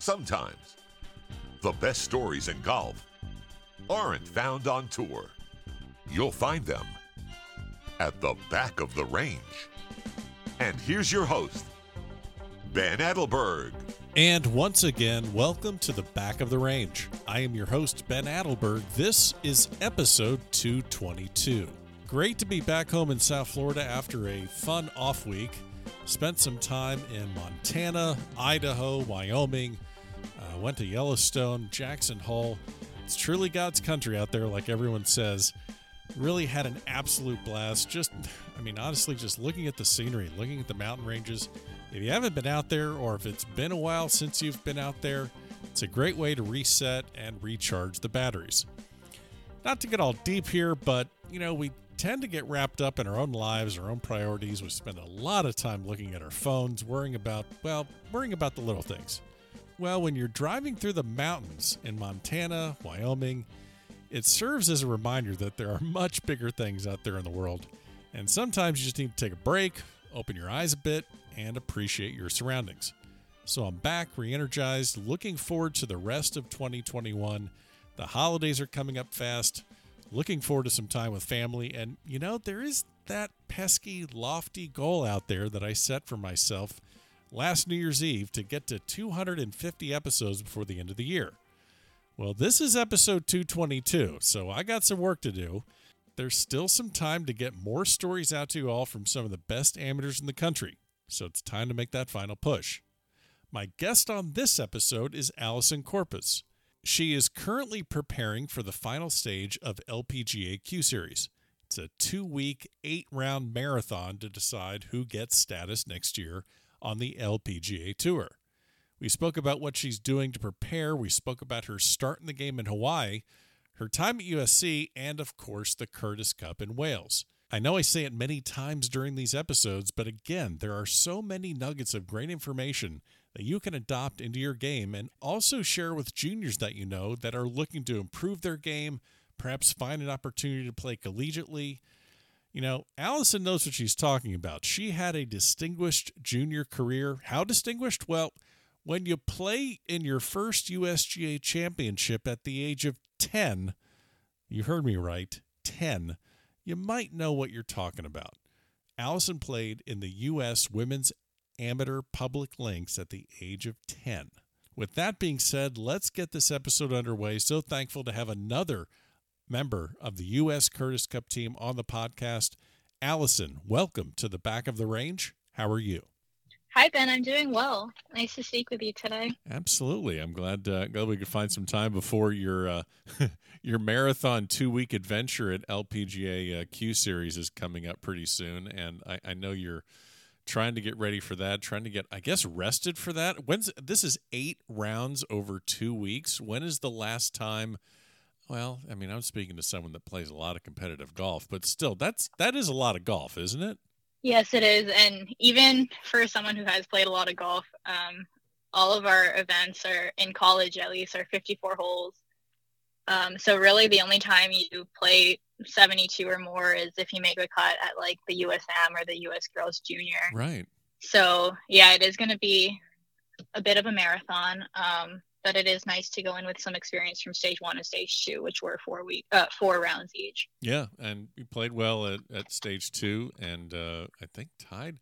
Sometimes the best stories in golf aren't found on tour. You'll find them at the back of the range. And here's your host, Ben Adelberg. And once again, welcome to the back of the range. I am your host, Ben Adelberg. This is episode 222. Great to be back home in South Florida after a fun off week. Spent some time in Montana, Idaho, Wyoming, went to Yellowstone, Jackson Hole. It's truly God's country out there, like everyone says. Really had an absolute blast. Just, I mean, honestly, just looking at the scenery, looking at the mountain ranges. If you haven't been out there, or if it's been a while since you've been out there, it's a great way to reset and recharge the batteries. Not to get all deep here, but, you know, we tend to get wrapped up in our own lives, our own priorities. We spend a lot of time looking at our phones, worrying about, well, worrying about the little things. Well, when you're driving through the mountains in Montana, Wyoming, it serves as a reminder that there are much bigger things out there in the world. And sometimes you just need to take a break, open your eyes a bit, and appreciate your surroundings. So I'm back, re energized, looking forward to the rest of 2021. The holidays are coming up fast looking forward to some time with family. And, you know, there is that pesky, lofty goal out there that I set for myself last New Year's Eve to get to 250 episodes before the end of the year. Well, this is episode 222, so I got some work to do. There's still some time to get more stories out to you all from some of the best amateurs in the country, so it's time to make that final push. My guest on this episode is Allisen Corpuz. She is currently preparing for the final stage of LPGA Q Series. It's a two week, eight round marathon to decide who gets status next year on the LPGA Tour. We spoke about what she's doing to prepare. We spoke about her start in the game in Hawaii, her time at USC, and of course, the Curtis Cup in Wales. I know I say it many times during these episodes, but again, there are so many nuggets of great information that you can adopt into your game and also share with juniors that you know that are looking to improve their game, perhaps find an opportunity to play collegiately. You know, Allisen knows what she's talking about. She had a distinguished junior career. How distinguished? Well, when you play in your first USGA championship at the age of 10, you heard me right, 10, you might know what you're talking about. Allisen played in the U.S. Women's amateur public links at the age of 10. With that being said, let's get this episode underway. So thankful to have another member of the U.S. Curtis Cup team on the podcast. Allisen, welcome to the back of the range. How are you? Hi, Ben. I'm doing well. Nice to speak with you today. Absolutely. I'm glad uh, glad we could find some time before your uh, your marathon two week adventure at LPGA uh, Q Series is coming up pretty soon, and I, I know you're trying to get ready for that, trying to get, I guess, rested for that. When's this is eight rounds over two weeks. When is the last time? Well, I mean, I'm speaking to someone that plays a lot of competitive golf, but still, that's that is a lot of golf, isn't it? Yes, it is, and even for someone who has played a lot of golf, um, all of our events are in college at least are 54 holes. Um, so really, the only time you play 72 or more is if you make a cut at like the USM or the US Girls Junior. Right. So yeah, it is going to be a bit of a marathon. Um, but it is nice to go in with some experience from stage one and stage two, which were four week, uh, four rounds each. Yeah, and you played well at, at stage two, and uh, I think tied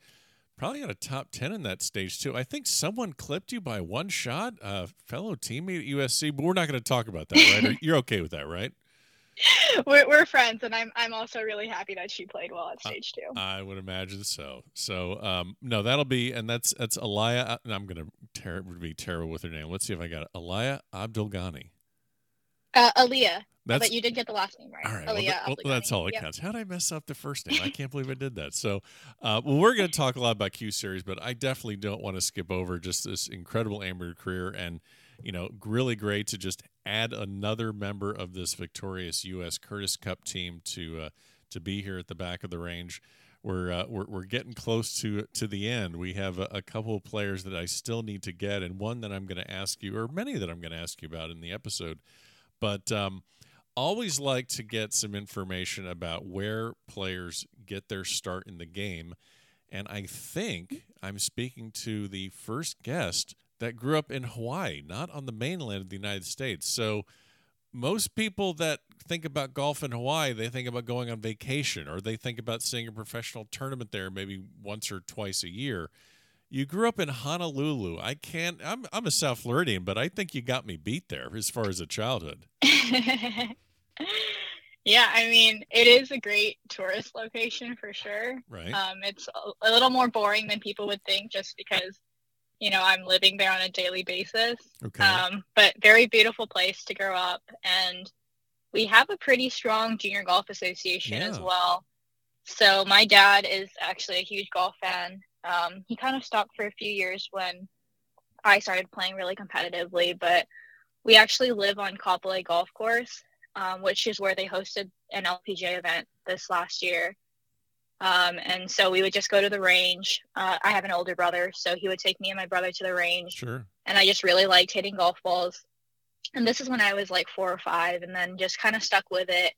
probably got a top 10 in that stage too. I think someone clipped you by one shot, a fellow teammate at USC, but we're not going to talk about that, right? You're okay with that, right? we're, we're friends, and I'm I'm also really happy that she played well at stage two. I would imagine so. So um, no, that'll be, and that's that's Aliyah. I'm gonna ter- be terrible with her name. Let's see if I got it. Aliyah Abdulghany. Uh, Aliyah. That's, but you did get the last name right. All right. Well, th- well, that's all that yep. counts. How did I mess up the first name? I can't believe I did that. So, uh, well, we're going to talk a lot about Q Series, but I definitely don't want to skip over just this incredible Amber career and, you know, really great to just add another member of this victorious U.S. Curtis Cup team to uh, to be here at the back of the range. We're, uh, we're, we're getting close to to the end. We have a, a, couple of players that I still need to get, and one that I'm going to ask you, or many that I'm going to ask you about in the episode. But um, always like to get some information about where players get their start in the game. And I think I'm speaking to the first guest that grew up in Hawaii, not on the mainland of the United States. So most people that think about golf in Hawaii, they think about going on vacation or they think about seeing a professional tournament there maybe once or twice a year. You grew up in Honolulu. I can't I'm I'm a South Floridian, but I think you got me beat there as far as a childhood. yeah, I mean, it is a great tourist location for sure. Right. Um, it's a, a little more boring than people would think just because you know, I'm living there on a daily basis. Okay. Um, but very beautiful place to grow up. And we have a pretty strong junior golf association yeah. as well. So my dad is actually a huge golf fan. Um, he kind of stopped for a few years when I started playing really competitively, but we actually live on Kapolei Golf Course, um, which is where they hosted an LPGA event this last year. Um, and so we would just go to the range. Uh, I have an older brother, so he would take me and my brother to the range. Sure. And I just really liked hitting golf balls. And this is when I was like four or five, and then just kind of stuck with it.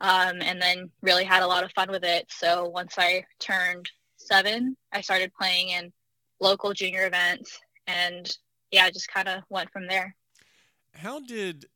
Um, and then really had a lot of fun with it. So once I turned seven, I started playing in local junior events, and yeah, just kind of went from there. How did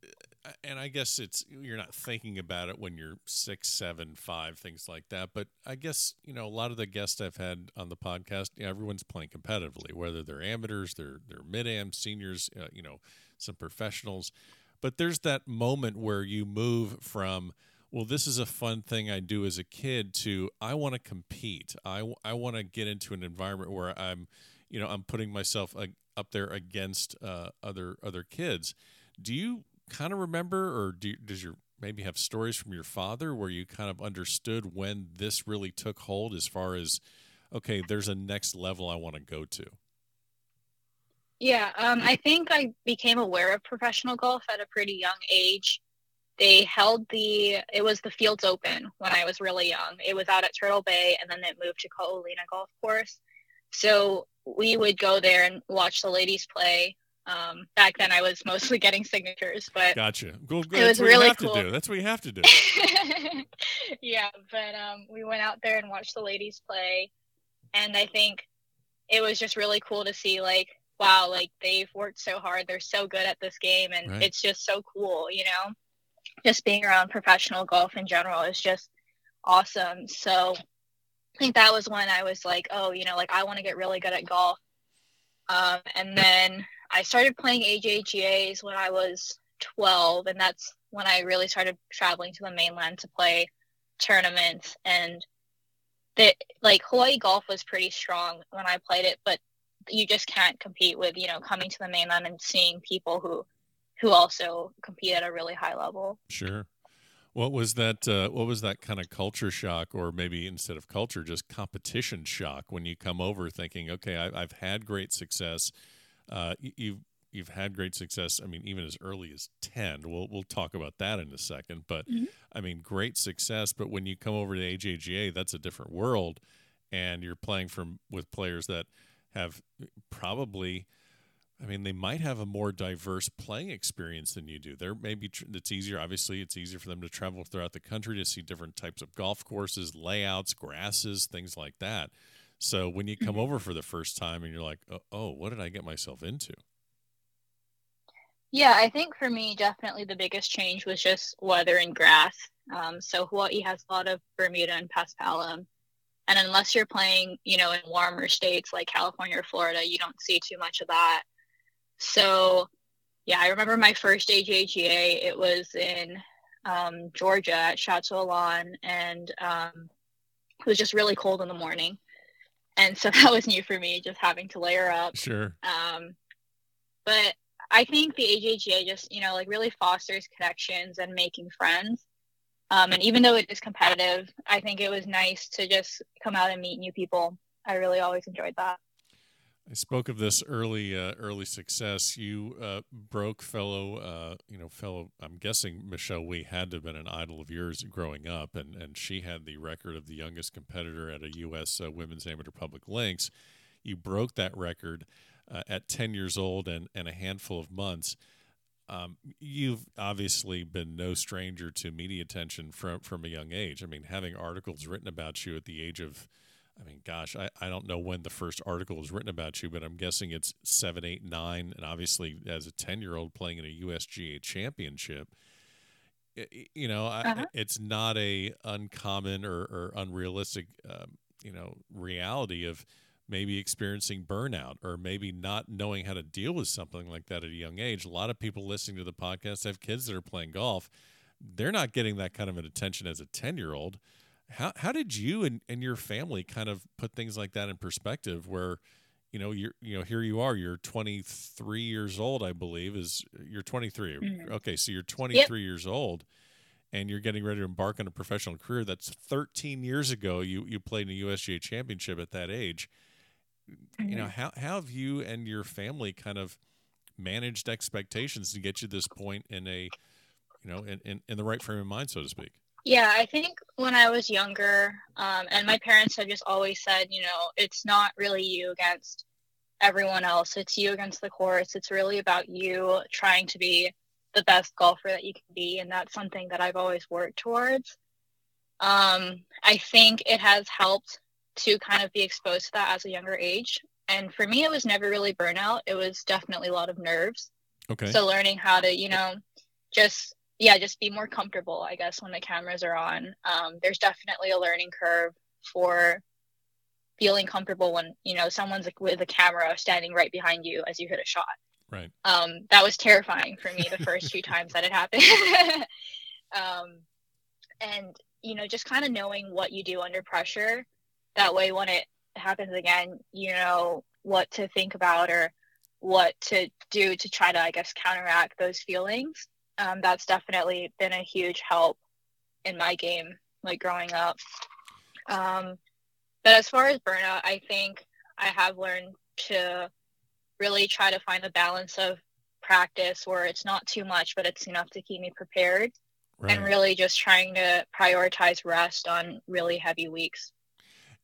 and I guess it's you're not thinking about it when you're six, seven, five, things like that. But I guess you know a lot of the guests I've had on the podcast, you know, everyone's playing competitively, whether they're amateurs, they're they're mid am, seniors, uh, you know, some professionals. But there's that moment where you move from well, this is a fun thing I do as a kid to I want to compete. I I want to get into an environment where I'm, you know, I'm putting myself up there against uh, other other kids. Do you kind of remember, or do, does your maybe have stories from your father where you kind of understood when this really took hold as far as okay, there's a next level I want to go to? Yeah, um, I think I became aware of professional golf at a pretty young age. They held the it was the Fields Open when I was really young. It was out at Turtle Bay, and then it moved to Ko'olina Golf Course. So we would go there and watch the ladies play. Um, back then, I was mostly getting signatures, but gotcha. Go, go, it was really cool. That's what you have to do. yeah, but um, we went out there and watched the ladies play, and I think it was just really cool to see like, wow, like they've worked so hard. They're so good at this game, and right. it's just so cool, you know. Just being around professional golf in general is just awesome. So I think that was when I was like, oh, you know, like I want to get really good at golf. Um, and then I started playing AJGAs when I was 12, and that's when I really started traveling to the mainland to play tournaments. And the like Hawaii golf was pretty strong when I played it, but you just can't compete with you know coming to the mainland and seeing people who who also compete at a really high level. Sure. What was that? Uh, what was that kind of culture shock, or maybe instead of culture, just competition shock when you come over thinking, okay, I, have had great success uh, you've you've had great success. I mean, even as early as ten. We'll we'll talk about that in a second. But mm-hmm. I mean, great success. But when you come over to AJGA, that's a different world, and you're playing from with players that have probably. I mean, they might have a more diverse playing experience than you do. There maybe tr- it's easier. Obviously, it's easier for them to travel throughout the country to see different types of golf courses, layouts, grasses, things like that. So when you come mm-hmm. over for the first time and you're like, oh, oh, what did I get myself into? Yeah, I think for me, definitely the biggest change was just weather and grass. Um, so Hawaii has a lot of Bermuda and paspalum. And unless you're playing, you know, in warmer states like California or Florida, you don't see too much of that. So, yeah, I remember my first AJGA. It was in um, Georgia at Chateau Elan, and um, it was just really cold in the morning and so that was new for me just having to layer up. Sure. Um but i think the ajga just you know like really fosters connections and making friends. Um and even though it is competitive i think it was nice to just come out and meet new people. I really always enjoyed that I spoke of this early uh, early success. You uh, broke fellow, uh, you know, fellow. I'm guessing Michelle Wie had to have been an idol of yours growing up, and and she had the record of the youngest competitor at a U.S. Uh, women's amateur public links. You broke that record uh, at 10 years old and and a handful of months. Um, you've obviously been no stranger to media attention from from a young age. I mean, having articles written about you at the age of I mean, gosh, I, I don't know when the first article was written about you, but I'm guessing it's seven, eight, nine, and obviously as a ten year old playing in a USGA championship, you know, uh-huh. I, it's not a uncommon or, or unrealistic, um, you know, reality of maybe experiencing burnout or maybe not knowing how to deal with something like that at a young age. A lot of people listening to the podcast have kids that are playing golf. They're not getting that kind of an attention as a 10 year old. How, how did you and, and your family kind of put things like that in perspective where, you know, you're, you know, here you are, you're 23 years old, I believe is you're 23. Mm-hmm. Okay. So you're 23 yep. years old and you're getting ready to embark on a professional career. That's 13 years ago. You, you played in a USGA championship at that age mm-hmm. you know how, how have you and your family kind of managed expectations to get you to this point in a you know in, in, in the right frame of mind so to speak yeah i think when i was younger um, and my parents have just always said you know it's not really you against everyone else it's you against the course it's really about you trying to be the best golfer that you can be and that's something that i've always worked towards um, i think it has helped to kind of be exposed to that as a younger age. And for me, it was never really burnout. It was definitely a lot of nerves. Okay. So learning how to, you know, just yeah, just be more comfortable. I guess when the cameras are on, um, there's definitely a learning curve for feeling comfortable when you know someone's like, with a camera standing right behind you as you hit a shot. Right. Um, that was terrifying for me the first few times that it happened. um, and you know, just kind of knowing what you do under pressure that way when it happens again you know what to think about or what to do to try to i guess counteract those feelings um, that's definitely been a huge help in my game like growing up um, but as far as burnout i think i have learned to really try to find the balance of practice where it's not too much but it's enough to keep me prepared right. and really just trying to prioritize rest on really heavy weeks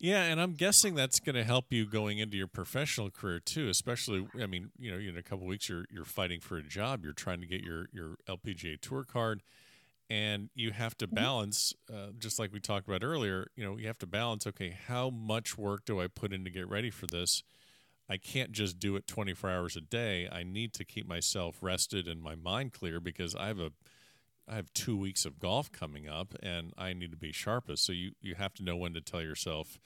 yeah, and I'm guessing that's going to help you going into your professional career too. Especially, I mean, you know, in a couple weeks you're you're fighting for a job. You're trying to get your your LPGA Tour card, and you have to mm-hmm. balance, uh, just like we talked about earlier. You know, you have to balance. Okay, how much work do I put in to get ready for this? I can't just do it 24 hours a day. I need to keep myself rested and my mind clear because I have a I have two weeks of golf coming up, and I need to be sharpest. So you you have to know when to tell yourself,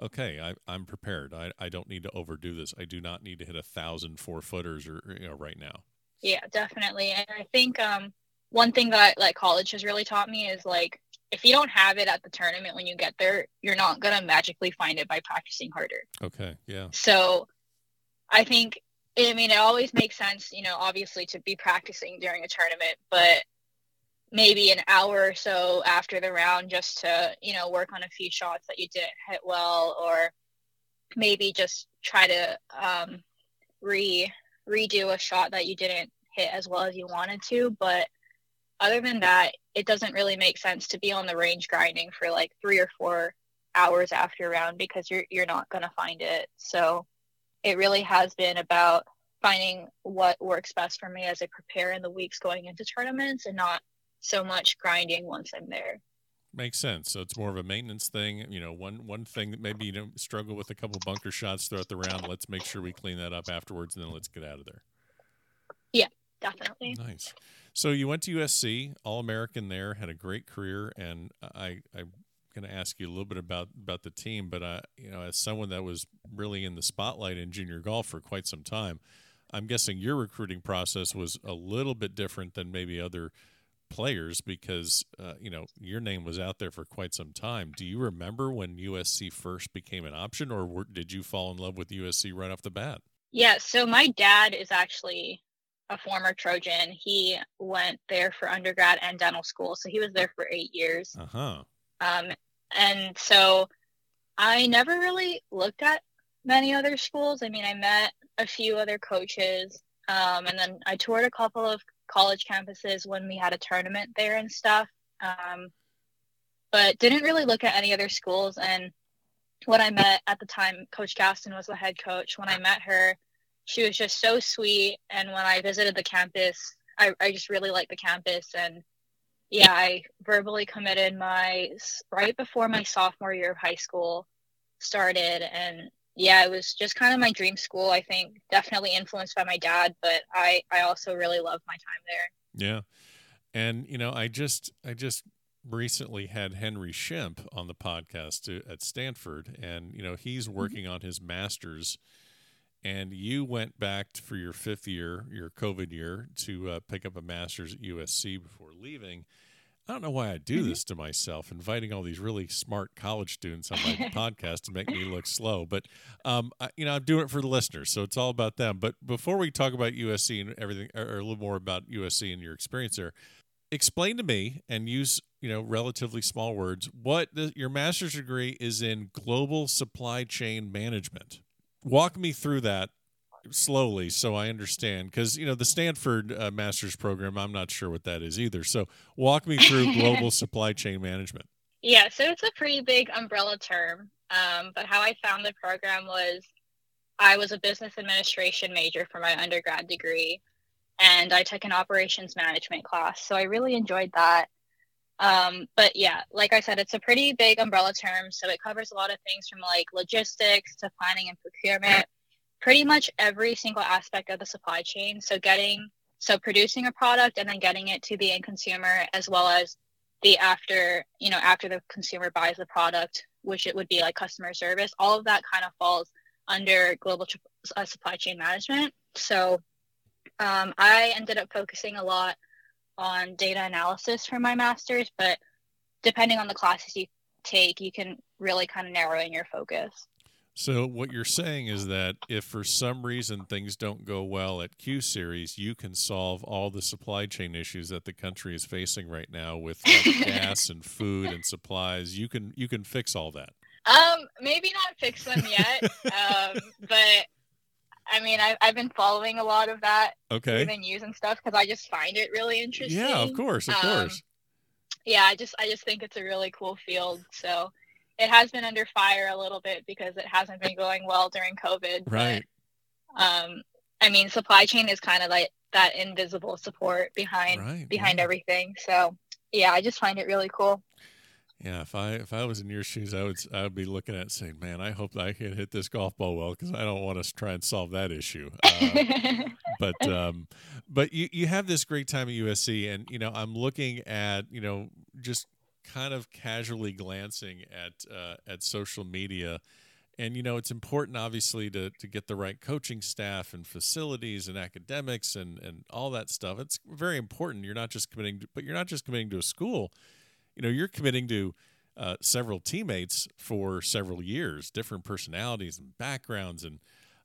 okay, I, I'm prepared. I, I don't need to overdo this. I do not need to hit a thousand four footers or you know right now. Yeah, definitely. And I think um, one thing that like college has really taught me is like if you don't have it at the tournament when you get there, you're not gonna magically find it by practicing harder. Okay. Yeah. So I think I mean it always makes sense, you know, obviously to be practicing during a tournament, but maybe an hour or so after the round just to you know work on a few shots that you didn't hit well or maybe just try to um, re redo a shot that you didn't hit as well as you wanted to. But other than that it doesn't really make sense to be on the range grinding for like three or four hours after a round because you're you're not going to find it. So it really has been about finding what works best for me as I prepare in the weeks going into tournaments and not so much grinding once I'm there. Makes sense. So it's more of a maintenance thing. You know, one one thing that maybe you don't struggle with a couple bunker shots throughout the round. Let's make sure we clean that up afterwards, and then let's get out of there. Yeah, definitely. Nice. So you went to USC, All American there, had a great career, and I I'm going to ask you a little bit about about the team, but I you know, as someone that was really in the spotlight in junior golf for quite some time, I'm guessing your recruiting process was a little bit different than maybe other players because uh, you know your name was out there for quite some time. Do you remember when USC first became an option, or were, did you fall in love with USC right off the bat? Yeah, so my dad is actually a former Trojan. He went there for undergrad and dental school, so he was there for eight years. Uh huh. Um, and so I never really looked at many other schools. I mean, I met a few other coaches, um, and then I toured a couple of college campuses when we had a tournament there and stuff. Um, but didn't really look at any other schools. And when I met at the time, Coach Gaston was the head coach. When I met her, she was just so sweet. And when I visited the campus, I, I just really liked the campus. And yeah, I verbally committed my right before my sophomore year of high school started. And yeah, it was just kind of my dream school. I think definitely influenced by my dad, but I I also really love my time there. Yeah, and you know, I just I just recently had Henry Shimp on the podcast to, at Stanford, and you know he's mm-hmm. working mm-hmm. on his master's. And you went back for your fifth year, your COVID year, to uh, pick up a master's at USC before leaving. I don't know why I do mm-hmm. this to myself, inviting all these really smart college students on my podcast to make me look slow. But um, I, you know, I'm doing it for the listeners, so it's all about them. But before we talk about USC and everything, or, or a little more about USC and your experience there, explain to me and use you know relatively small words what the, your master's degree is in global supply chain management walk me through that slowly so i understand because you know the stanford uh, master's program i'm not sure what that is either so walk me through global supply chain management yeah so it's a pretty big umbrella term um, but how i found the program was i was a business administration major for my undergrad degree and I took an operations management class. So I really enjoyed that. Um, but yeah, like I said, it's a pretty big umbrella term. So it covers a lot of things from like logistics to planning and procurement, pretty much every single aspect of the supply chain. So getting, so producing a product and then getting it to the end consumer, as well as the after, you know, after the consumer buys the product, which it would be like customer service, all of that kind of falls under global uh, supply chain management. So um, I ended up focusing a lot on data analysis for my master's, but depending on the classes you take, you can really kind of narrow in your focus. So, what you're saying is that if for some reason things don't go well at Q Series, you can solve all the supply chain issues that the country is facing right now with like gas and food and supplies. You can you can fix all that. Um, maybe not fix them yet, um, but I mean, I, I've been following a lot of that okay even news and stuff because I just find it really interesting. Yeah, of course, of um, course. Yeah, I just I just think it's a really cool field. So it has been under fire a little bit because it hasn't been going well during COVID. Right. But, um, I mean, supply chain is kind of like that invisible support behind right, behind yeah. everything. So yeah, I just find it really cool. Yeah, if I if I was in your shoes, I would I would be looking at saying, "Man, I hope I can hit this golf ball well because I don't want to try and solve that issue." Uh, but um, but you you have this great time at USC, and you know I'm looking at you know just kind of casually glancing at uh, at social media, and you know it's important obviously to to get the right coaching staff and facilities and academics and and all that stuff. It's very important. You're not just committing, to, but you're not just committing to a school you know you're committing to uh, several teammates for several years, different personalities and backgrounds, and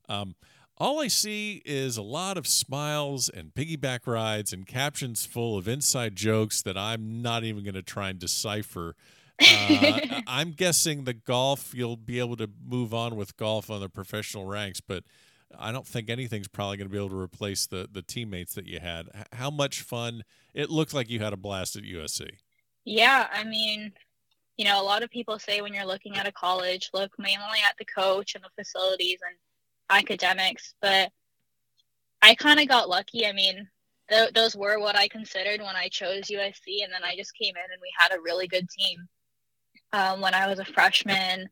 um, all I see is a lot of smiles and piggyback rides and captions full of inside jokes that I'm not even going to try and decipher. Uh, I'm guessing the golf you'll be able to move on with golf on the professional ranks, but I don't think anything's probably going to be able to replace the the teammates that you had. How much fun! It looked like you had a blast at USC. Yeah, I mean, you know, a lot of people say when you're looking at a college, look mainly at the coach and the facilities and academics, but I kind of got lucky. I mean, th- those were what I considered when I chose USC, and then I just came in and we had a really good team. Um, when I was a freshman,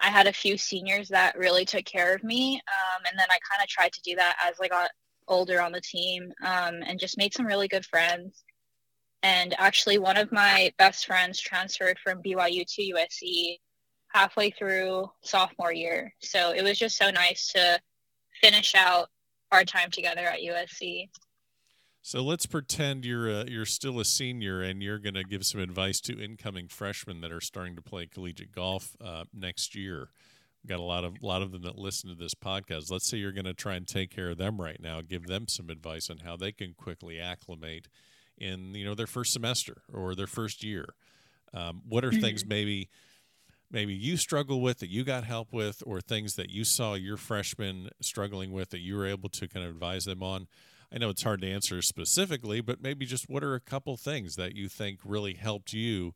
I had a few seniors that really took care of me, um, and then I kind of tried to do that as I got older on the team, um, and just made some really good friends. And actually, one of my best friends transferred from BYU to USC halfway through sophomore year. So it was just so nice to finish out our time together at USC. So let's pretend you're a, you're still a senior and you're going to give some advice to incoming freshmen that are starting to play collegiate golf uh, next year. We've got a lot of lot of them that listen to this podcast. Let's say you're going to try and take care of them right now. Give them some advice on how they can quickly acclimate in you know their first semester or their first year? Um, what are things maybe maybe you struggle with that you got help with, or things that you saw your freshmen struggling with that you were able to kind of advise them on? I know it's hard to answer specifically, but maybe just what are a couple things that you think really helped you,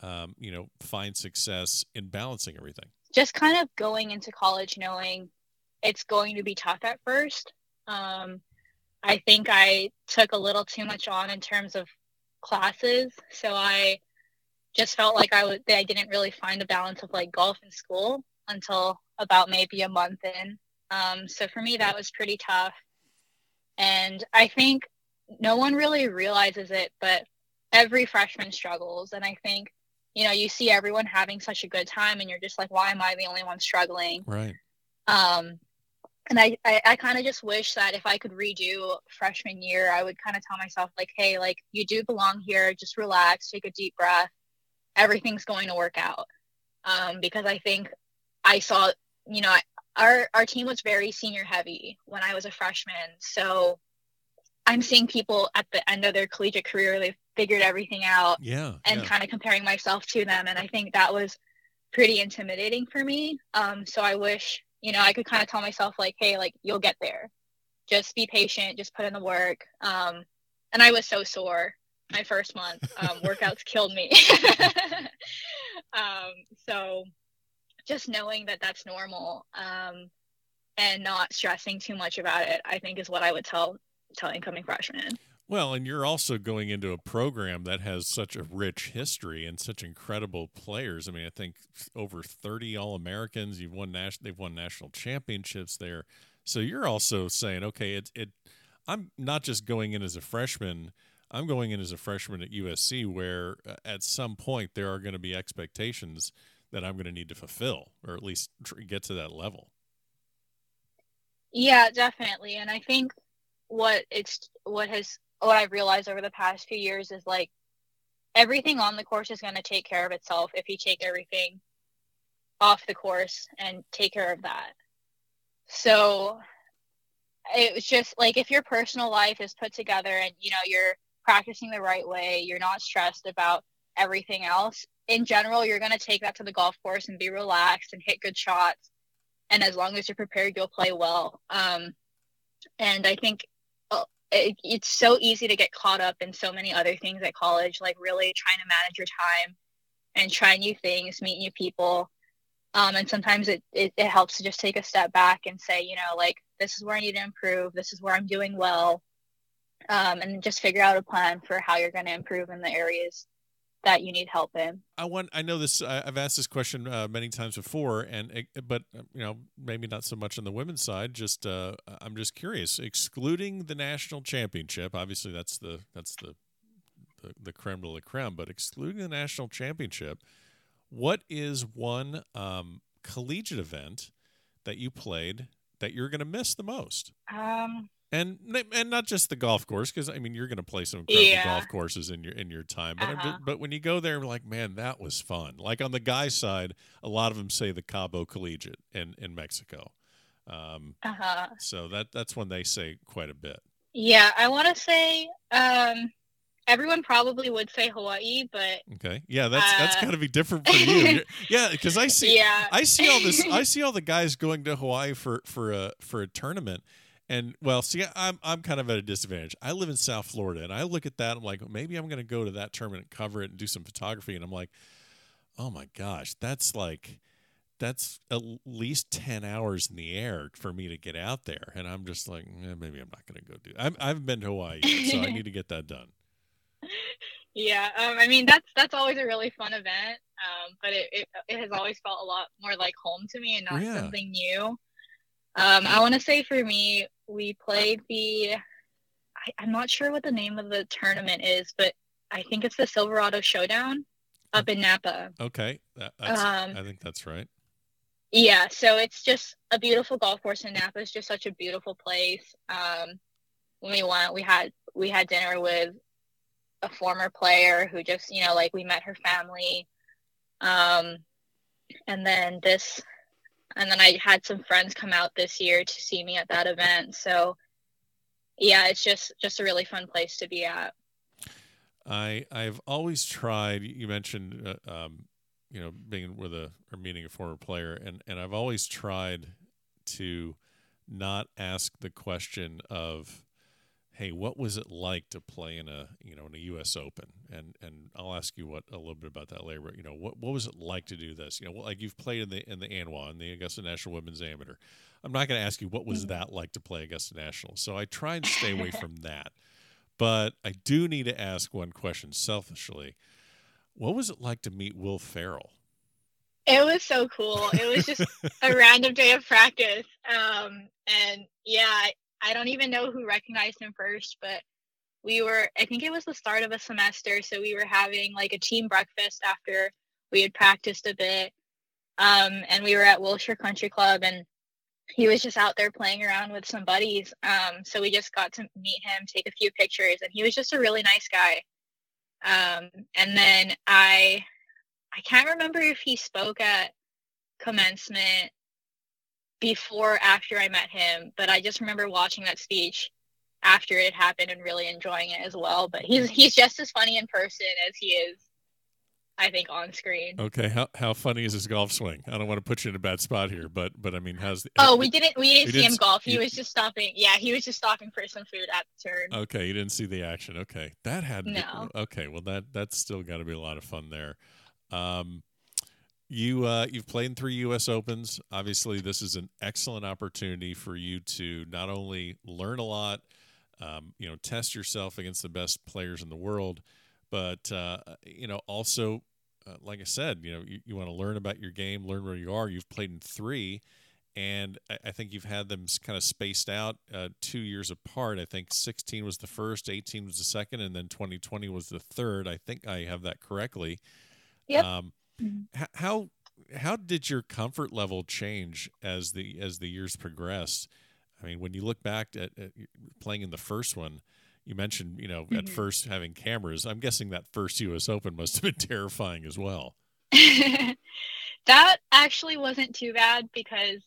um, you know, find success in balancing everything? Just kind of going into college knowing it's going to be tough at first. Um, I think I took a little too much on in terms of classes. So I just felt like I was I didn't really find a balance of like golf and school. until about maybe a month in. Um, so for me, that was pretty tough. And I think no one really realizes it, but every freshman struggles. And I think, you know, you see everyone having such a good time and you're just like, why am I the only one struggling? Right. Um, and I, I, I kind of just wish that if I could redo freshman year, I would kind of tell myself like, hey, like you do belong here. Just relax, take a deep breath. Everything's going to work out. Um, because I think I saw, you know, our our team was very senior heavy when I was a freshman. So I'm seeing people at the end of their collegiate career, they've figured everything out. Yeah. And yeah. kind of comparing myself to them. And I think that was pretty intimidating for me. Um, so I wish you know, I could kind of tell myself like, hey, like you'll get there. Just be patient, just put in the work. Um, and I was so sore my first month. Um, workouts killed me. um, so just knowing that that's normal um, and not stressing too much about it, I think is what I would tell tell incoming freshmen. Well, and you're also going into a program that has such a rich history and such incredible players. I mean, I think over 30 All Americans. You've won national. They've won national championships there. So you're also saying, okay, it it. I'm not just going in as a freshman. I'm going in as a freshman at USC, where uh, at some point there are going to be expectations that I'm going to need to fulfill, or at least get to that level. Yeah, definitely, and I think what it's what has what I've realized over the past few years is like everything on the course is going to take care of itself if you take everything off the course and take care of that. So it was just like if your personal life is put together and you know you're practicing the right way, you're not stressed about everything else. In general, you're going to take that to the golf course and be relaxed and hit good shots. And as long as you're prepared, you'll play well. Um, and I think it, it's so easy to get caught up in so many other things at college, like really trying to manage your time and try new things, meet new people. Um, and sometimes it, it, it helps to just take a step back and say, you know, like, this is where I need to improve. This is where I'm doing well. Um, and just figure out a plan for how you're going to improve in the areas that you need help in. I want. I know this. I've asked this question uh, many times before, and but you know maybe not so much on the women's side. Just uh, I'm just curious. Excluding the national championship, obviously that's the that's the the, the creme de la creme. But excluding the national championship, what is one um, collegiate event that you played that you're going to miss the most? Um and and not just the golf course because I mean you're going to play some incredible yeah. golf courses in your in your time, but uh-huh. just, but when you go there, like man, that was fun. Like on the guy side, a lot of them say the Cabo Collegiate in in Mexico. Um, uh-huh. So that that's when they say quite a bit. Yeah, I want to say um, everyone probably would say Hawaii, but okay, yeah, that's uh, that's got to be different for you. yeah, because I see, yeah. I see all this, I see all the guys going to Hawaii for for a for a tournament and well, see, I'm I'm kind of at a disadvantage. I live in South Florida, and I look at that. I'm like, maybe I'm going to go to that tournament, cover it, and do some photography. And I'm like, oh my gosh, that's like that's at least 10 hours in the air for me to get out there and i'm just like eh, maybe i'm not going to go do I'm, i haven't been to hawaii yet, so i need to get that done yeah um, i mean that's that's always a really fun event um, but it, it, it, has always felt a lot more like home to me and not yeah. something new um, I want to say for me, we played the. I, am not sure what the name of the tournament is, but I think it's the Silverado Showdown up in Napa. Okay, that, um, I think that's right. Yeah, so it's just a beautiful golf course in Napa. It's just such a beautiful place. Um, when we went, we had we had dinner with a former player who just you know like we met her family, um, and then this and then I had some friends come out this year to see me at that event. So yeah, it's just just a really fun place to be at. I I've always tried. You mentioned uh, um, you know being with a or meeting a former player, and and I've always tried to not ask the question of hey, what was it like to play in a you know in a U.S. Open? And and I'll ask you what a little bit about that later. You know, what what was it like to do this? You know, like you've played in the in the ANWA, in the Augusta National Women's Amateur. I'm not going to ask you what was mm-hmm. that like to play Augusta National. So I try and stay away from that. But I do need to ask one question selfishly. What was it like to meet Will Ferrell? It was so cool. It was just a random day of practice. Um, and yeah, I, don't even know who recognized him first, but we were, I think it was the start of a semester. So we were having like a team breakfast after we had practiced a bit. Um, and we were at Wilshire Country Club and he was just out there playing around with some buddies. Um, so we just got to meet him, take a few pictures, and he was just a really nice guy. Um, and then I, I can't remember if he spoke at commencement before after I met him, but I just remember watching that speech after it happened and really enjoying it as well. But he's he's just as funny in person as he is I think on screen. Okay, how how funny is his golf swing? I don't want to put you in a bad spot here, but but I mean, how's the? Oh, we didn't we didn't see didn't, him golf. He you, was just stopping. Yeah, he was just stopping for some food at the turn. Okay, you didn't see the action. Okay, that had no. okay, well that that's still got to be a lot of fun there. Um, you uh, you've played in three U.S. Opens. Obviously, this is an excellent opportunity for you to not only learn a lot, um, you know, test yourself against the best players in the world but uh, you know, also, uh, like I said, you know, you, you want to learn about your game, learn where you are. You've played in three, and I, I think you've had them kind of spaced out uh, two years apart. I think 16 was the first, 18 was the second, and then 2020 was the third. I think I have that correctly. Yep. Um, mm-hmm. how how did your comfort level change as the as the years progressed? I mean, when you look back at, at playing in the first one, you mentioned, you know, mm-hmm. at first having cameras. I'm guessing that first U.S. Open must have been terrifying as well. that actually wasn't too bad because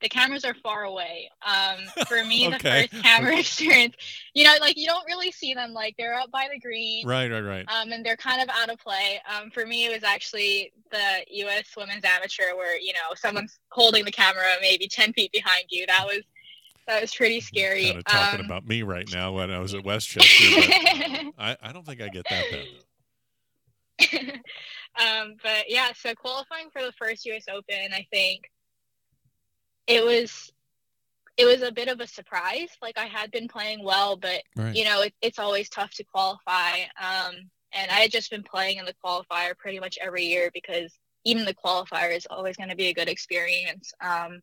the cameras are far away. Um, for me, okay. the first camera experience, you know, like you don't really see them. Like they're up by the green, right, right, right. Um, and they're kind of out of play. Um, for me, it was actually the U.S. Women's Amateur, where you know someone's holding the camera maybe ten feet behind you. That was that was pretty scary. Kind of talking um, about me right now when I was at Westchester. I, I don't think I get that bad. um, but yeah, so qualifying for the first U.S. Open, I think it was it was a bit of a surprise. Like I had been playing well, but right. you know it, it's always tough to qualify. Um, and I had just been playing in the qualifier pretty much every year because even the qualifier is always going to be a good experience. Um,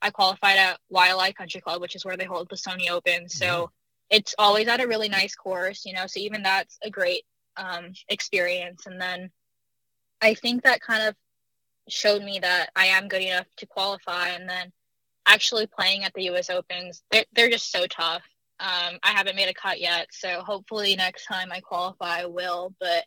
I qualified at Waialae Country Club, which is where they hold the Sony Open. So yeah. it's always at a really nice course, you know. So even that's a great um, experience. And then I think that kind of showed me that I am good enough to qualify. And then actually playing at the U.S. Opens, they're, they're just so tough. Um, I haven't made a cut yet, so hopefully next time I qualify, I will. But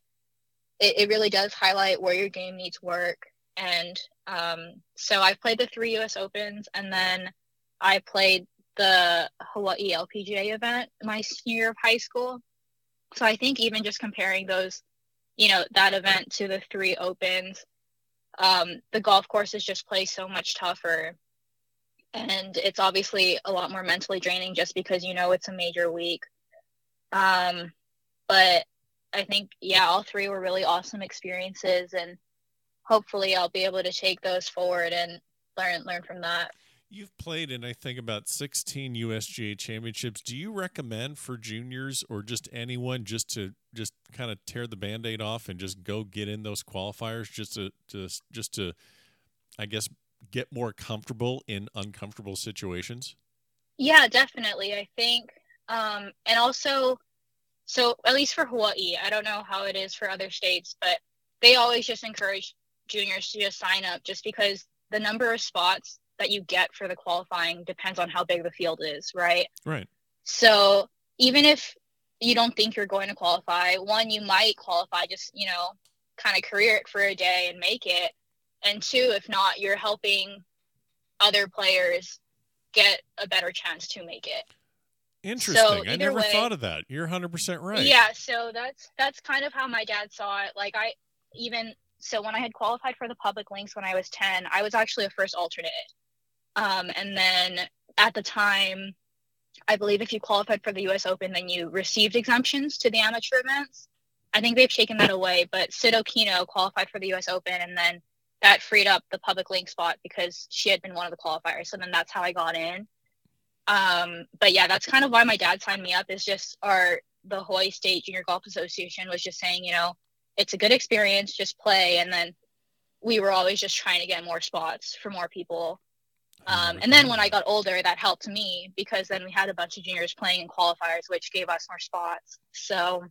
it, it really does highlight where your game needs work and um, so I played the three U.S. Opens, and then I played the Hawaii LPGA event my senior year of high school. So I think even just comparing those, you know, that event to the three Opens, um, the golf courses just play so much tougher. And it's obviously a lot more mentally draining just because you know it's a major week. Um, but I think, yeah, all three were really awesome experiences. And hopefully I'll be able to take those forward and learn learn from that. You've played in I think about 16 USGA championships. Do you recommend for juniors or just anyone just to just kind of tear the band-aid off and just go get in those qualifiers just to just just to I guess get more comfortable in uncomfortable situations? Yeah, definitely. I think um and also so at least for Hawaii, I don't know how it is for other states, but they always just encourage juniors to just sign up just because the number of spots that you get for the qualifying depends on how big the field is, right? Right. So even if you don't think you're going to qualify, one, you might qualify just, you know, kind of career it for a day and make it. And two, if not, you're helping other players get a better chance to make it. Interesting. So I never way, thought of that. You're 100% right. Yeah, so that's that's kind of how my dad saw it. Like I even so when I had qualified for the public links when I was 10, I was actually a first alternate. Um, and then at the time, I believe if you qualified for the US Open, then you received exemptions to the amateur events. I think they've taken that away, but Cyd Okino qualified for the US Open and then that freed up the public link spot because she had been one of the qualifiers. So then that's how I got in. Um, but yeah, that's kind of why my dad signed me up is just our the Hawaii State Junior Golf Association was just saying, you know, it's a good experience just play and then we were always just trying to get more spots for more people. Um, and then when I got older, that helped me because then we had a bunch of juniors playing in qualifiers, which gave us more spots. So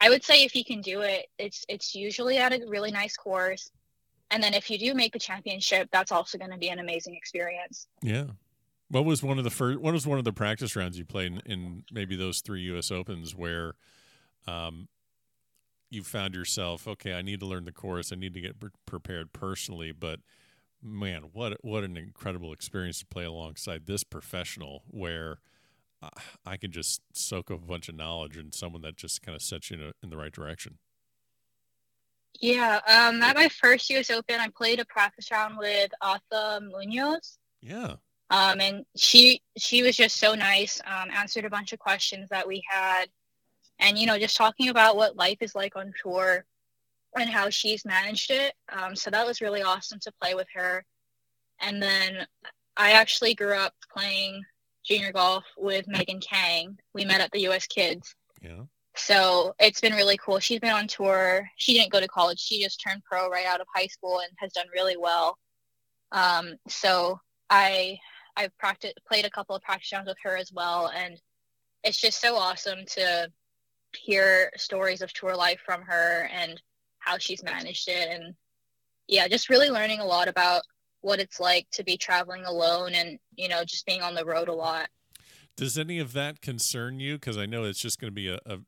I would say if you can do it, it's it's usually at a really nice course. And then if you do make the championship, that's also going to be an amazing experience. Yeah. What was one of the first? What was one of the practice rounds you played in, in maybe those three U.S. Opens where um, you found yourself okay? I need to learn the course. I need to get pre- prepared personally, but man, what what an incredible experience to play alongside this professional where I can just soak up a bunch of knowledge and someone that just kind of sets you in, a, in the right direction. Yeah, um, at my first U.S. Open, I played a practice round with Azahara Munoz. Yeah. Um, and she she was just so nice. Um, answered a bunch of questions that we had, and you know, just talking about what life is like on tour and how she's managed it. Um, so that was really awesome to play with her. And then I actually grew up playing junior golf with Megan Khang. We met at the US Kids. Yeah. So it's been really cool. She's been on tour. She didn't go to college. She just turned pro right out of high school and has done really well. Um, so I I've practiced played a couple of practice rounds with her as well, and it's just so awesome to hear stories of tour life from her and how she's managed it and yeah just really learning a lot about what it's like to be traveling alone and you know just being on the road a lot does any of that concern you? Because i know it's just going to be a, a,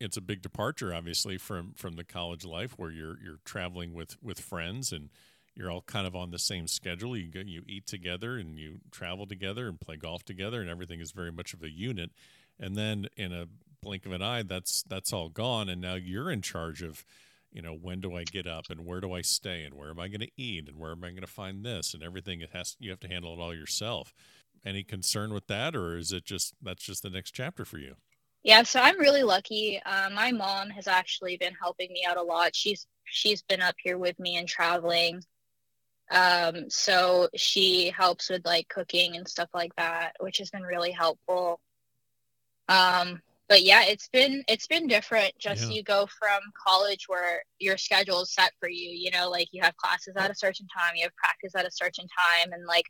it's a big departure obviously from from the college life where you're you're traveling with with friends and you're all kind of on the same schedule. You go, you eat together and you travel together and play golf together and everything is very much of a unit. And then in a blink of an eye that's that's all gone. And now you're in charge of you know when do i get up and where do i stay and where am i going to eat and where am i going to find this and everything it has you have to handle it all yourself any concern with that or is it just that's just the next chapter for you yeah so i'm really lucky uh, my mom has actually been helping me out a lot she's she's been up here with me and traveling um so she helps with like cooking and stuff like that which has been really helpful um but yeah, it's been it's been different. Just yeah. you go from college where your schedule is set for you. You know, like you have classes at a certain time, you have practice at a certain time, and like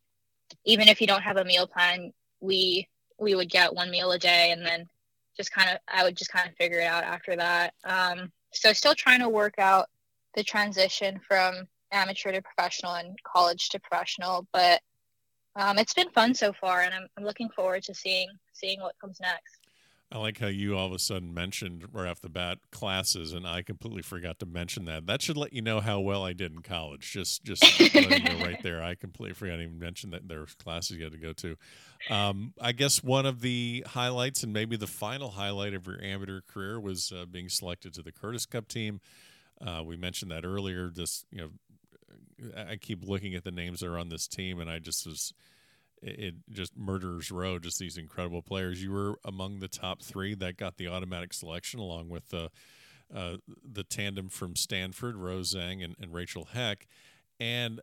even if you don't have a meal plan, we we would get one meal a day, and then just kind of I would just kind of figure it out after that. Um, so still trying to work out the transition from amateur to professional and college to professional, but um, it's been fun so far, and I'm, I'm looking forward to seeing seeing what comes next. I like how you all of a sudden mentioned right off the bat classes, and I completely forgot to mention that. That should let you know how well I did in college. Just, just letting you know right there. I completely forgot to even mention that there were classes you had to go to. Um, I guess one of the highlights, and maybe the final highlight of your amateur career, was uh, being selected to the Curtis Cup team. Uh, we mentioned that earlier. Just you know, I keep looking at the names that are on this team, and I just was it just murderers row just these incredible players. You were among the top three that got the automatic selection along with the uh, the tandem from stanford rose zhang and, and rachel heck. And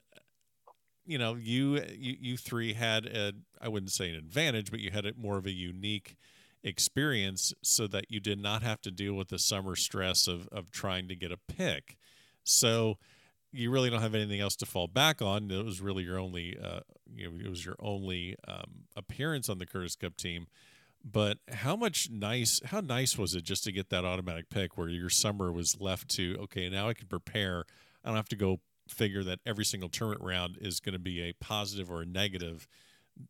you know you, you you three had a i wouldn't say an advantage but you had a, more of a unique experience so that you did not have to deal with the summer stress of of trying to get a pick. So you really don't have anything else to fall back on. It was really your only, uh, you know, it was your only um, appearance on the Curtis Cup team. But how much nice, how nice was it just to get that automatic pick where your summer was left to, okay, now I can prepare. I don't have to go figure that every single tournament round is going to be a positive or a negative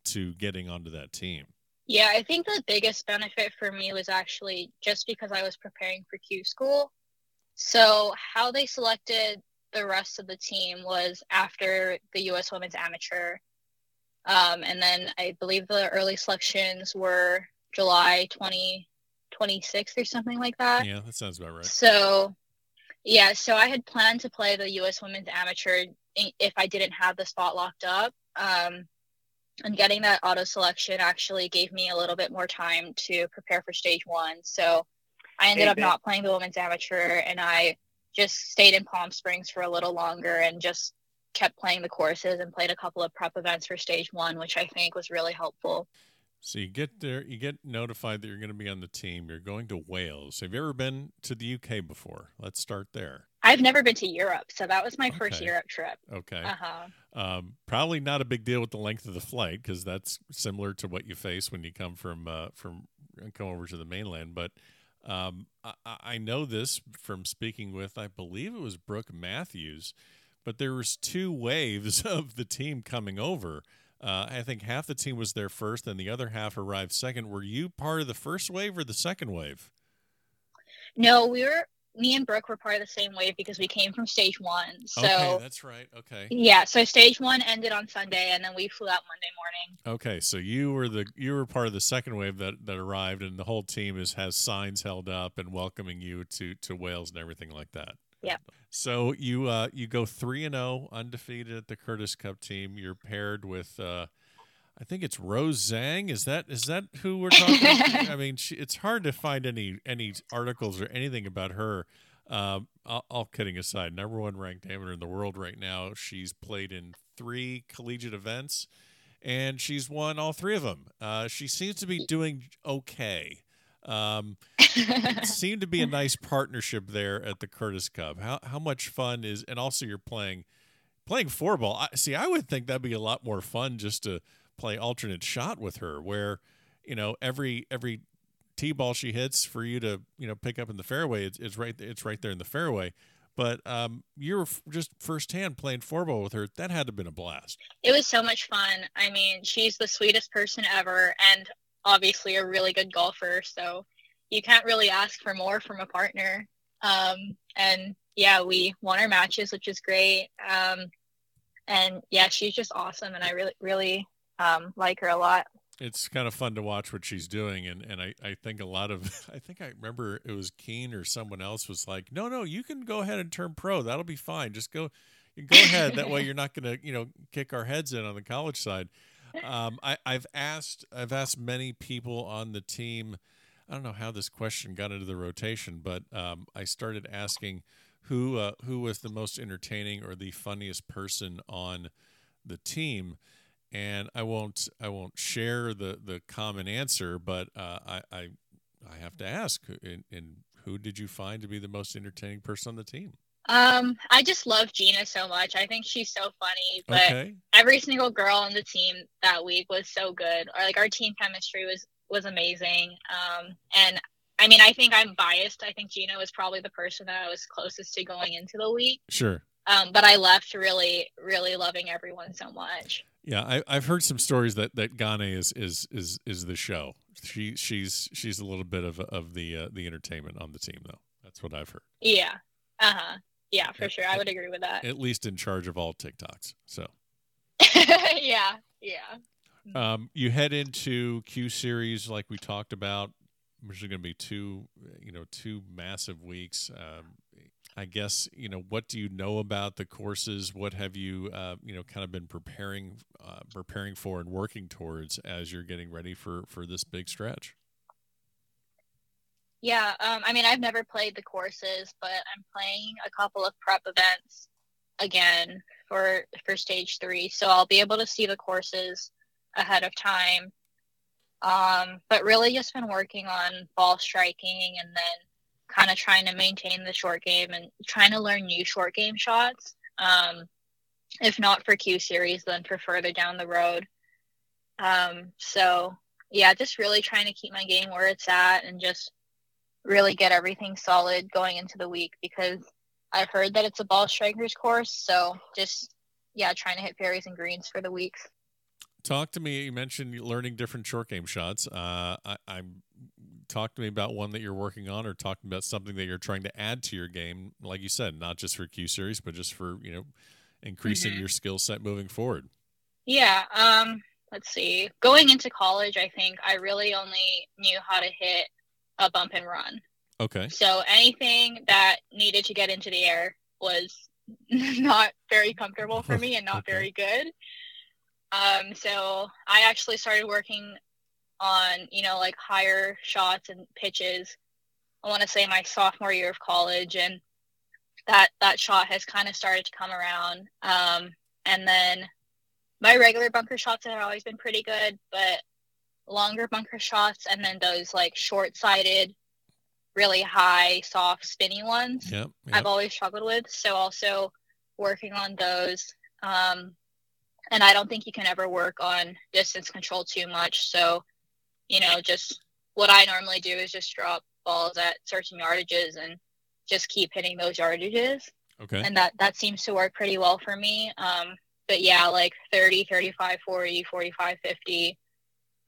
to getting onto that team. Yeah, I think the biggest benefit for me was actually just because I was preparing for Q school. So how they selected the rest of the team was after the U.S. Women's Amateur, um, and then I believe the early selections were July 20, 26th or something like that. Yeah, that sounds about right. So, yeah, so I had planned to play the U.S. Women's Amateur if I didn't have the spot locked up. Um, and getting that auto selection actually gave me a little bit more time to prepare for stage one. So I ended up not playing the women's amateur and I just stayed in Palm Springs for a little longer and just kept playing the courses and played a couple of prep events for stage one, which I think was really helpful. So you get there, you get notified that you're going to be on the team. You're going to Wales. Have you ever been to the UK before? Let's start there. I've never been to Europe, so that was my okay. first Europe trip. Okay. Uh-huh. Um, probably not a big deal with the length of the flight because that's similar to what you face when you come from uh, from come over to the mainland. But um, I, I know this from speaking with, I believe it was Brooke Matthews, but there was two waves of the team coming over. Uh, I think half the team was there first, and the other half arrived second. Were you part of the first wave or the second wave? No, we were me and Brooke were part of the same wave because we came from stage one. So okay, that's right. Okay. Yeah, so stage one ended on Sunday, and then we flew out Monday morning. Okay, so you were the you were part of the second wave that that arrived, and the whole team is has signs held up and welcoming you to to Wales and everything like that. Yeah. So you uh you go three and zero oh, undefeated at the Curtis Cup team. You're paired with. uh I think it's Rose Zhang. Is that is that who we're talking? About? I mean, she, it's hard to find any any articles or anything about her. Um, all, all, kidding aside, number one ranked amateur in the world right now. She's played in three collegiate events, and she's won all three of them. Uh, she seems to be doing okay. Um, seemed to be a nice partnership there at the Curtis Cup. How how much fun is and also you're playing playing four ball. I, see, I would think that'd be a lot more fun just to play alternate shot with her where you know every every tee ball she hits for you to you know pick up in the fairway it's, it's right it's right there in the fairway but um, you're just firsthand playing four ball with her. That had to have been a blast. It was so much fun. I mean, she's the sweetest person ever, and obviously a really good golfer. So you can't really ask for more from a partner. Um, and yeah, we won our matches, which is great. Um, and yeah, she's just awesome, and I really, really um, like her a lot. It's kind of fun to watch what she's doing, and, and I, I think a lot of I think I remember it was Kuehn or someone else was like, no, no, you can go ahead and turn pro. That'll be fine. Just go, go ahead. that way, you're not going to you know kick our heads in on the college side. Um, I, I've asked I've asked many people on the team. I don't know how this question got into the rotation, but um, I started asking who uh, who was the most entertaining or the funniest person on the team and I won't I won't share the the common answer, but uh, I, I I have to ask, in, in who did you find to be the most entertaining person on the team? Um, I just love Gina so much. I think she's so funny. But okay. every single girl on the team that week was so good. Or like our team chemistry was was amazing. Um, and I mean, I think I'm biased. I think Gina was probably the person that I was closest to going into the week. Sure. Um, but I left really, really loving everyone so much. Yeah, I, have heard some stories that that Gina is is is is the show. She she's she's a little bit of of the uh, the entertainment on the team though. That's what I've heard. Yeah. Uh huh. Yeah, for sure. I would agree with that. At least in charge of all TikToks. So. yeah. Yeah. Um, you head into Q series like we talked about. Which is going to be two, you know, two massive weeks. Um, I guess you know what do you know about the courses? What have you uh, you know kind of been preparing uh, preparing for and working towards as you're getting ready for for this big stretch? Yeah, um, I mean I've never played the courses, but I'm playing a couple of prep events again for for stage three, so I'll be able to see the courses ahead of time. Um, but really just been working on ball striking and then kind of trying to maintain the short game and trying to learn new short game shots. Um, if not for Q series, then for further down the road. Um, so yeah, just really trying to keep my game where it's at and just really get everything solid going into the week because I've heard that it's a ball strikers course. So just yeah, trying to hit fairways and greens for the weeks. Talk to me. You mentioned learning different short game shots. Uh, I, I'm talk to me about one that you're working on or talk about something that you're trying to add to your game like you said not just for q series but just for you know increasing mm-hmm. your skill set moving forward. Yeah um let's see. Going into college i think i really only knew how to hit a bump and run. Okay. So anything that needed to get into the air was not very comfortable for me and not okay. very good. Um so i actually started working on, you know, like higher shots and pitches. I want to say my sophomore year of college, and that that shot has kind of started to come around. Um, and then my regular bunker shots have always been pretty good, but longer bunker shots and then those like short-sighted really high, soft, spinny ones. Yep. yep. I've always struggled with. So also working on those. Um, and I don't think you can ever work on distance control too much. So, you know, just what I normally do is just drop balls at certain yardages and just keep hitting those yardages. Okay. And that that seems to work pretty well for me. Um, but yeah, like 30, 35, 40, 45, 50,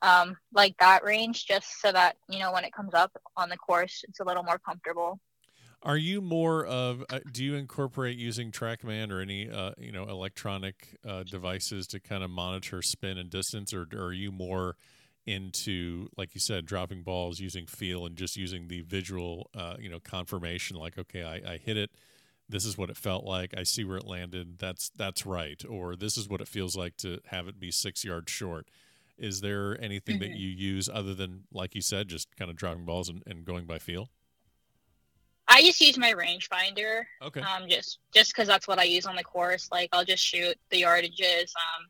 um, like that range, just so that, you know, when it comes up on the course, it's a little more comfortable. Are you more of? Uh, do you incorporate using TrackMan or any uh, you know electronic uh, devices to kind of monitor spin and distance, or, or, are you more into like you said, dropping balls using feel and just using the visual uh, you know confirmation? Like, okay, I, I hit it. This is what it felt like. I see where it landed. That's that's right. Or this is what it feels like to have it be six yards short. Is there anything mm-hmm. that you use other than, like you said, just kind of dropping balls and, and going by feel? I just use my rangefinder. Okay. Um, just just because that's what I use on the course. Like I'll just shoot the yardages. Um,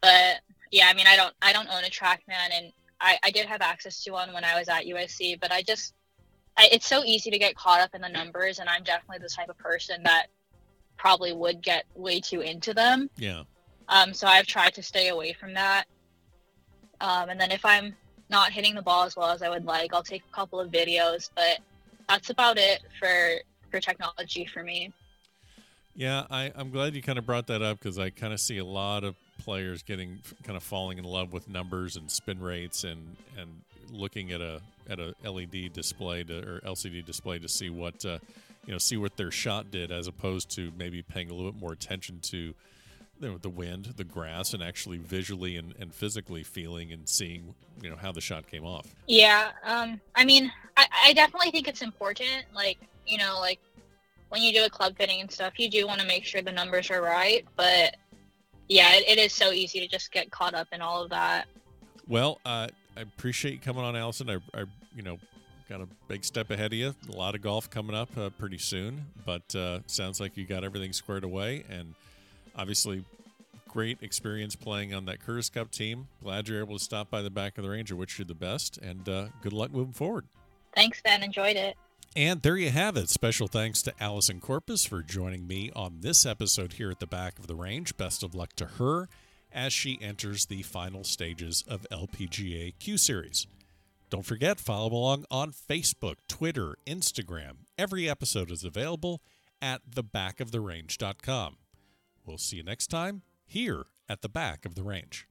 but yeah, I mean, I don't I don't own a TrackMan, and I I did have access to one when I was at USC, but I just I, it's so easy to get caught up in the numbers, and I'm definitely the type of person that probably would get way too into them. Yeah. Um, so I've tried to stay away from that. Um, and then if I'm not hitting the ball as well as I would like, I'll take a couple of videos, but that's about it for for technology for me. Yeah, I, I'm glad you kind of brought that up because I kind of see a lot of players getting kind of falling in love with numbers and spin rates and and looking at a at a LED display to, or LCD display to see what uh, you know see what their shot did as opposed to maybe paying a little bit more attention to you know, the wind, the grass, and actually visually and, and physically feeling and seeing, you know, how the shot came off. Yeah. Um, I mean, I, I definitely think it's important. Like, you know, like when you do a club fitting and stuff, you do want to make sure the numbers are right. But yeah, it, it is so easy to just get caught up in all of that. Well, uh, I appreciate you coming on, Allisen. I, I, you know, got a big step ahead of you. A lot of golf coming up uh, pretty soon, but uh, sounds like you got everything squared away and obviously great experience playing on that Curtis Cup team. Glad you're able to stop by the back of the range. I wish you the best and uh, good luck moving forward. Thanks, Ben. Enjoyed it. And there you have it. Special thanks to Allisen Corpuz for joining me on this episode here at the back of the range. Best of luck to her as she enters the final stages of LPGA Q Series. Don't forget, follow along on Facebook, Twitter, Instagram. Every episode is available at thebackoftherange.com. We'll see you next time here at the back of the range.